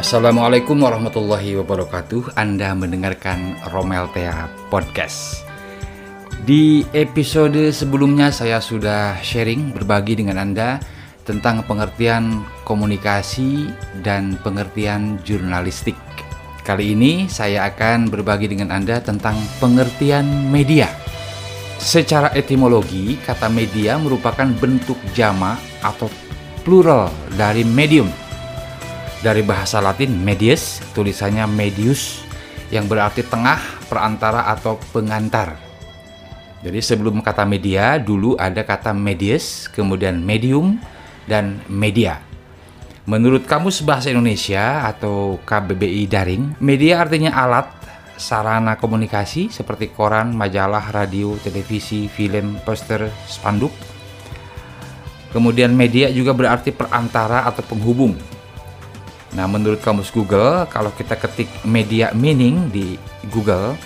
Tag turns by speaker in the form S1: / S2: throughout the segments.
S1: Assalamualaikum warahmatullahi wabarakatuh. Anda mendengarkan Romeltea Podcast. Di episode sebelumnya saya sudah sharing berbagi dengan Anda Tentang pengertian komunikasi dan pengertian jurnalistik. Kali ini saya akan berbagi dengan Anda tentang pengertian media. Secara etimologi, kata media merupakan bentuk jama atau plural dari medium dari bahasa Latin medius, tulisannya medius yang berarti tengah, perantara atau pengantar. Jadi sebelum kata media dulu ada kata medius, kemudian medium dan media. Menurut Kamus Bahasa Indonesia atau KBBI Daring, media artinya alat, sarana komunikasi seperti koran, majalah, radio, televisi, film, poster, spanduk. Kemudian media juga berarti perantara atau penghubung Nah, menurut kamus Google, kalau kita ketik media meaning di Google,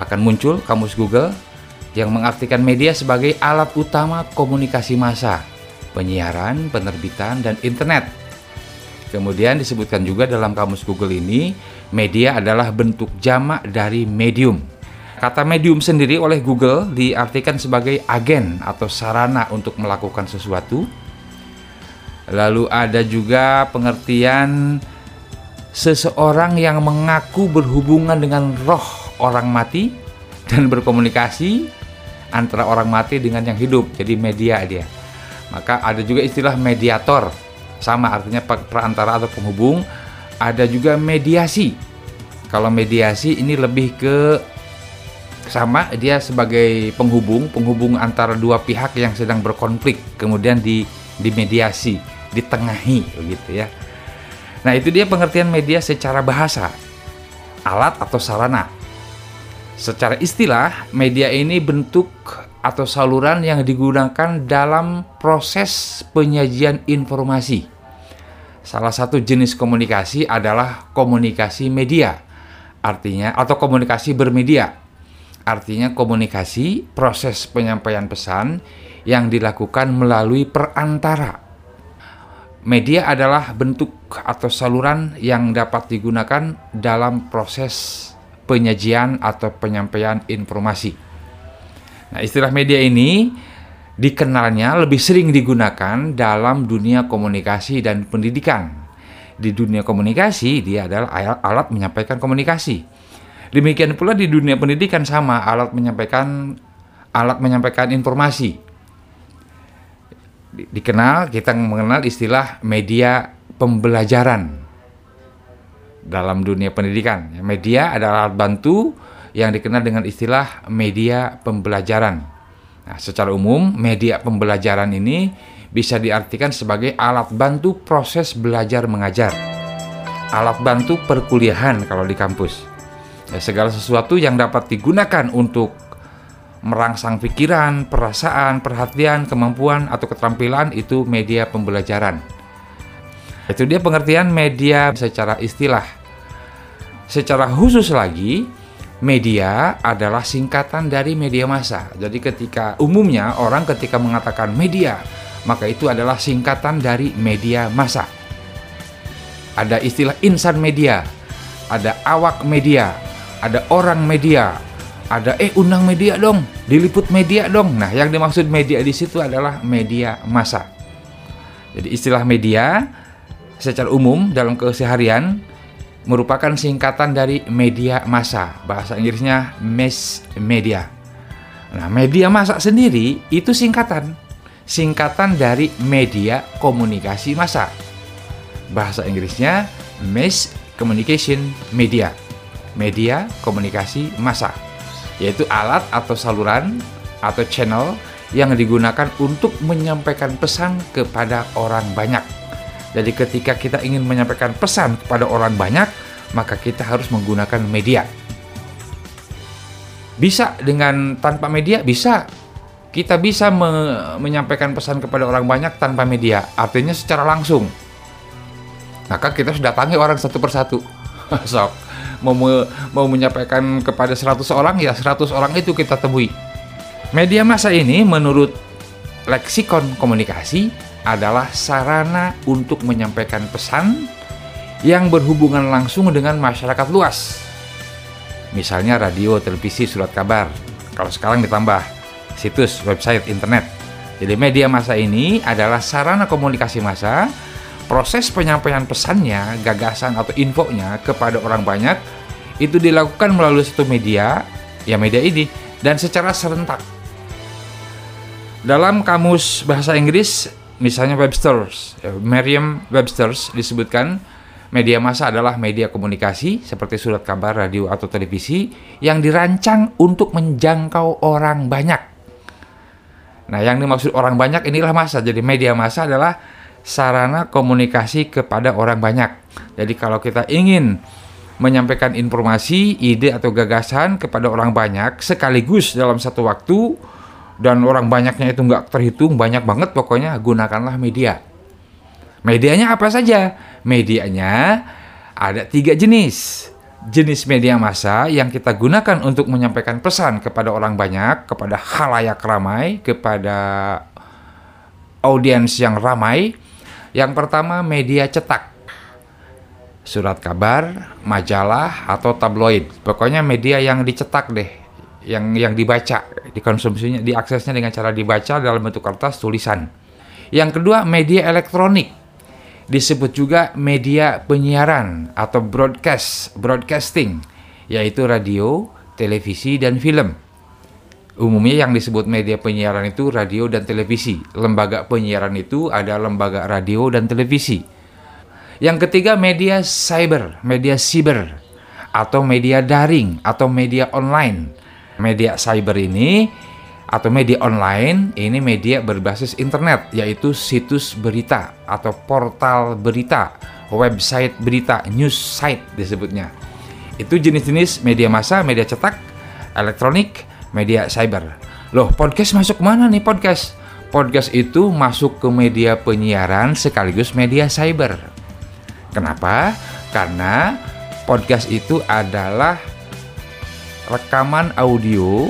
S1: akan muncul kamus Google yang mengartikan media sebagai alat utama komunikasi massa, penyiaran, penerbitan, dan internet. Kemudian disebutkan juga dalam kamus Google ini, media adalah bentuk jamak dari medium. Kata medium sendiri oleh Google diartikan sebagai agen atau sarana untuk melakukan sesuatu, Lalu ada juga pengertian seseorang yang mengaku berhubungan dengan roh orang mati dan berkomunikasi antara orang mati dengan yang hidup. Jadi media dia. Maka ada juga istilah mediator. Sama artinya perantara atau penghubung. Ada juga mediasi. Kalau mediasi ini lebih ke sama dia sebagai penghubung, penghubung antara dua pihak yang sedang berkonflik kemudian di dimediasi ditengahi begitu ya. Nah, itu dia pengertian media secara bahasa. Alat atau sarana. Secara istilah, media ini bentuk atau saluran yang digunakan dalam proses penyajian informasi. Salah satu jenis komunikasi adalah komunikasi media. Artinya atau komunikasi bermedia. Artinya komunikasi proses penyampaian pesan yang dilakukan melalui perantara Media adalah bentuk atau saluran yang dapat digunakan dalam proses penyajian atau penyampaian informasi. Nah, istilah media ini dikenalnya lebih sering digunakan dalam dunia komunikasi dan pendidikan. Di dunia komunikasi, dia adalah alat menyampaikan komunikasi. Demikian pula di dunia pendidikan sama, alat menyampaikan alat menyampaikan informasi dikenal kita mengenal istilah media pembelajaran dalam dunia pendidikan. Media adalah alat bantu yang dikenal dengan istilah media pembelajaran. Nah, secara umum, media pembelajaran ini bisa diartikan sebagai alat bantu proses belajar mengajar. Alat bantu perkuliahan kalau di kampus. Ya, segala sesuatu yang dapat digunakan untuk merangsang pikiran, perasaan, perhatian, kemampuan atau keterampilan itu media pembelajaran. Itu dia pengertian media secara istilah. Secara khusus lagi, media adalah singkatan dari media massa. Jadi ketika umumnya orang ketika mengatakan media, maka itu adalah singkatan dari media massa. Ada istilah insan media, ada awak media, ada orang media, ada eh undang media dong, diliput media dong. Nah, yang dimaksud media di situ adalah media massa. Jadi istilah media secara umum dalam keseharian merupakan singkatan dari media massa. Bahasa Inggrisnya mass media. Nah, media massa sendiri itu singkatan. Singkatan dari media komunikasi massa. Bahasa Inggrisnya mass communication media. Media komunikasi massa yaitu alat atau saluran atau channel yang digunakan untuk menyampaikan pesan kepada orang banyak. Jadi ketika kita ingin menyampaikan pesan kepada orang banyak, maka kita harus menggunakan media. Bisa dengan tanpa media bisa. Kita bisa me menyampaikan pesan kepada orang banyak tanpa media, artinya secara langsung. Maka kita sudah datangi orang satu persatu. Sok mau mau menyampaikan kepada 100 orang ya 100 orang itu kita temui. Media massa ini menurut leksikon komunikasi adalah sarana untuk menyampaikan pesan yang berhubungan langsung dengan masyarakat luas. Misalnya radio, televisi, surat kabar. Kalau sekarang ditambah situs, website, internet. Jadi media massa ini adalah sarana komunikasi massa, proses penyampaian pesannya, gagasan atau infonya kepada orang banyak itu dilakukan melalui satu media, ya media ini, dan secara serentak. Dalam kamus bahasa Inggris, misalnya Webster's, ya, Merriam-Webster's disebutkan media massa adalah media komunikasi seperti surat kabar, radio atau televisi yang dirancang untuk menjangkau orang banyak. Nah, yang dimaksud orang banyak inilah massa. Jadi media massa adalah sarana komunikasi kepada orang banyak. Jadi kalau kita ingin menyampaikan informasi, ide atau gagasan kepada orang banyak sekaligus dalam satu waktu, dan orang banyaknya itu nggak terhitung banyak banget pokoknya gunakanlah media. Medianya apa saja? Medianya ada tiga jenis. Jenis media massa yang kita gunakan untuk menyampaikan pesan kepada orang banyak kepada halayak ramai kepada audiens yang ramai yang pertama media cetak surat kabar, majalah atau tabloid. Pokoknya media yang dicetak deh yang yang dibaca, dikonsumsinya, diaksesnya dengan cara dibaca dalam bentuk kertas tulisan. Yang kedua, media elektronik. Disebut juga media penyiaran atau broadcast, broadcasting, yaitu radio, televisi, dan film. Umumnya yang disebut media penyiaran itu radio dan televisi. Lembaga penyiaran itu ada lembaga radio dan televisi. Yang ketiga media cyber, media siber atau media daring atau media online media cyber ini atau media online ini media berbasis internet yaitu situs berita atau portal berita, website berita, news site disebutnya. Itu jenis-jenis media massa, media cetak, elektronik, media cyber. Loh, podcast masuk mana nih podcast? Podcast itu masuk ke media penyiaran sekaligus media cyber. Kenapa? Karena podcast itu adalah rekaman audio,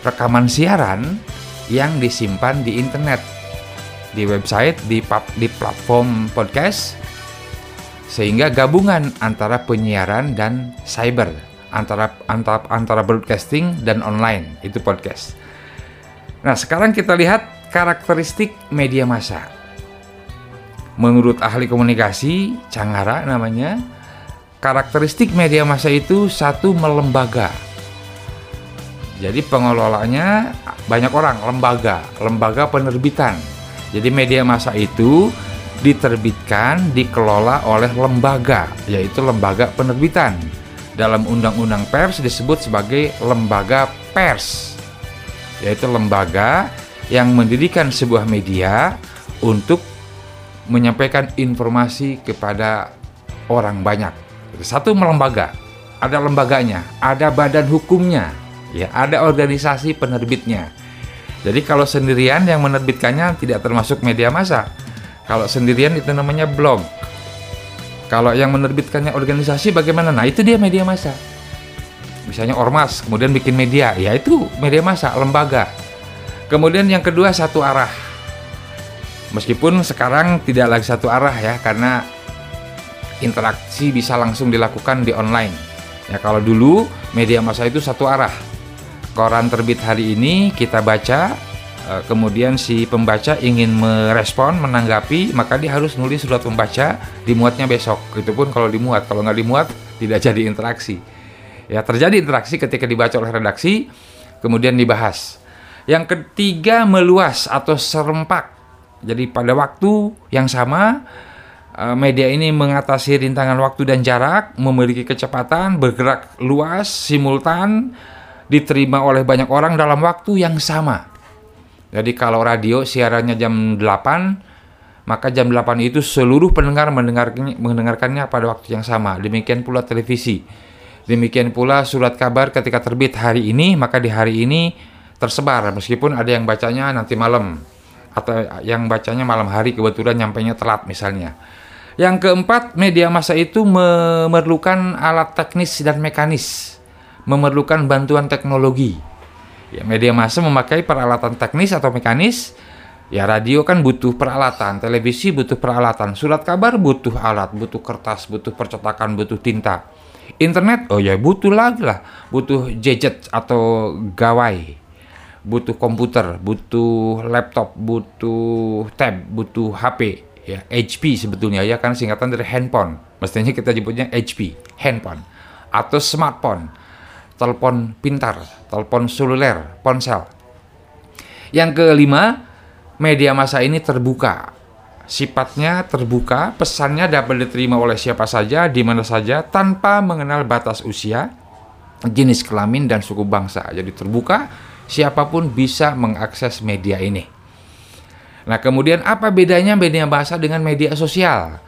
S1: rekaman siaran yang disimpan di internet, di website, di, di platform podcast, sehingga gabungan antara penyiaran dan cyber, antara antara antara broadcasting dan online itu podcast. Nah, sekarang kita lihat karakteristik media massa. Menurut ahli komunikasi, Cangara namanya, karakteristik media massa itu satu melembaga jadi pengelolanya banyak orang, lembaga, lembaga penerbitan. Jadi media massa itu diterbitkan, dikelola oleh lembaga, yaitu lembaga penerbitan. Dalam undang-undang pers disebut sebagai lembaga pers, yaitu lembaga yang mendirikan sebuah media untuk menyampaikan informasi kepada orang banyak. Satu melembaga, ada lembaganya, ada badan hukumnya, ya ada organisasi penerbitnya. Jadi kalau sendirian yang menerbitkannya tidak termasuk media massa. Kalau sendirian itu namanya blog. Kalau yang menerbitkannya organisasi bagaimana? Nah itu dia media massa. Misalnya ormas, kemudian bikin media, ya itu media massa, lembaga. Kemudian yang kedua satu arah. Meskipun sekarang tidak lagi satu arah ya, karena interaksi bisa langsung dilakukan di online. Ya kalau dulu media massa itu satu arah koran terbit hari ini kita baca kemudian si pembaca ingin merespon menanggapi maka dia harus nulis surat pembaca dimuatnya besok. Itu pun kalau dimuat. Kalau nggak dimuat tidak jadi interaksi. Ya terjadi interaksi ketika dibaca oleh redaksi kemudian dibahas. Yang ketiga meluas atau serempak. Jadi pada waktu yang sama eh, media ini mengatasi rintangan waktu dan jarak memiliki kecepatan bergerak luas simultan diterima oleh banyak orang dalam waktu yang sama. Jadi kalau radio siarannya jam 8, maka jam 8 itu seluruh pendengar mendengarkannya, mendengarkannya pada waktu yang sama. Demikian pula televisi. Demikian pula surat kabar ketika terbit hari ini, maka di hari ini tersebar meskipun ada yang bacanya nanti malam atau yang bacanya malam hari kebetulan nyampainya telat misalnya. Yang keempat, media massa itu memerlukan alat teknis dan mekanis memerlukan bantuan teknologi. Ya, media massa memakai peralatan teknis atau mekanis. Ya radio kan butuh peralatan, televisi butuh peralatan, surat kabar butuh alat, butuh kertas, butuh percetakan, butuh tinta. Internet, oh ya butuh lagi lah, butuh gadget atau gawai, butuh komputer, butuh laptop, butuh tab, butuh HP, ya HP sebetulnya ya kan singkatan dari handphone. Mestinya kita sebutnya HP, handphone. Atau smartphone, telepon pintar, telepon seluler, ponsel. Yang kelima, media massa ini terbuka. Sifatnya terbuka, pesannya dapat diterima oleh siapa saja, di mana saja, tanpa mengenal batas usia, jenis kelamin, dan suku bangsa. Jadi terbuka, siapa pun bisa mengakses media ini. Nah, kemudian apa bedanya media massa dengan media sosial?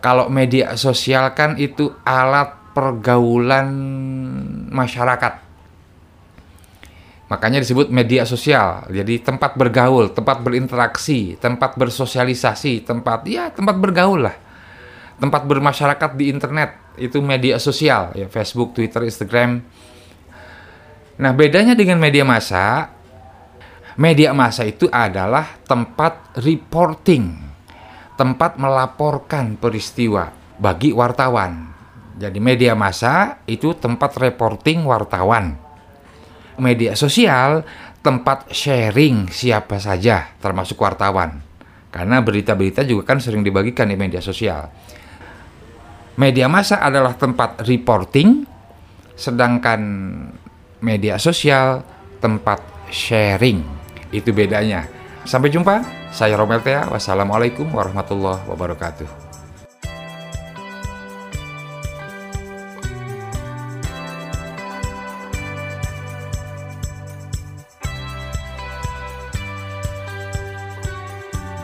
S1: Kalau media sosial kan itu alat pergaulan masyarakat Makanya disebut media sosial. Jadi tempat bergaul, tempat berinteraksi, tempat bersosialisasi, tempat ya tempat bergaul lah. Tempat bermasyarakat di internet itu media sosial ya Facebook, Twitter, Instagram. Nah, bedanya dengan media massa, media massa itu adalah tempat reporting, tempat melaporkan peristiwa bagi wartawan. Jadi media massa itu tempat reporting wartawan media sosial tempat sharing siapa saja termasuk wartawan. Karena berita-berita juga kan sering dibagikan di media sosial. Media massa adalah tempat reporting sedangkan media sosial tempat sharing. Itu bedanya. Sampai jumpa. Saya Romel Tea. Wassalamualaikum warahmatullahi wabarakatuh.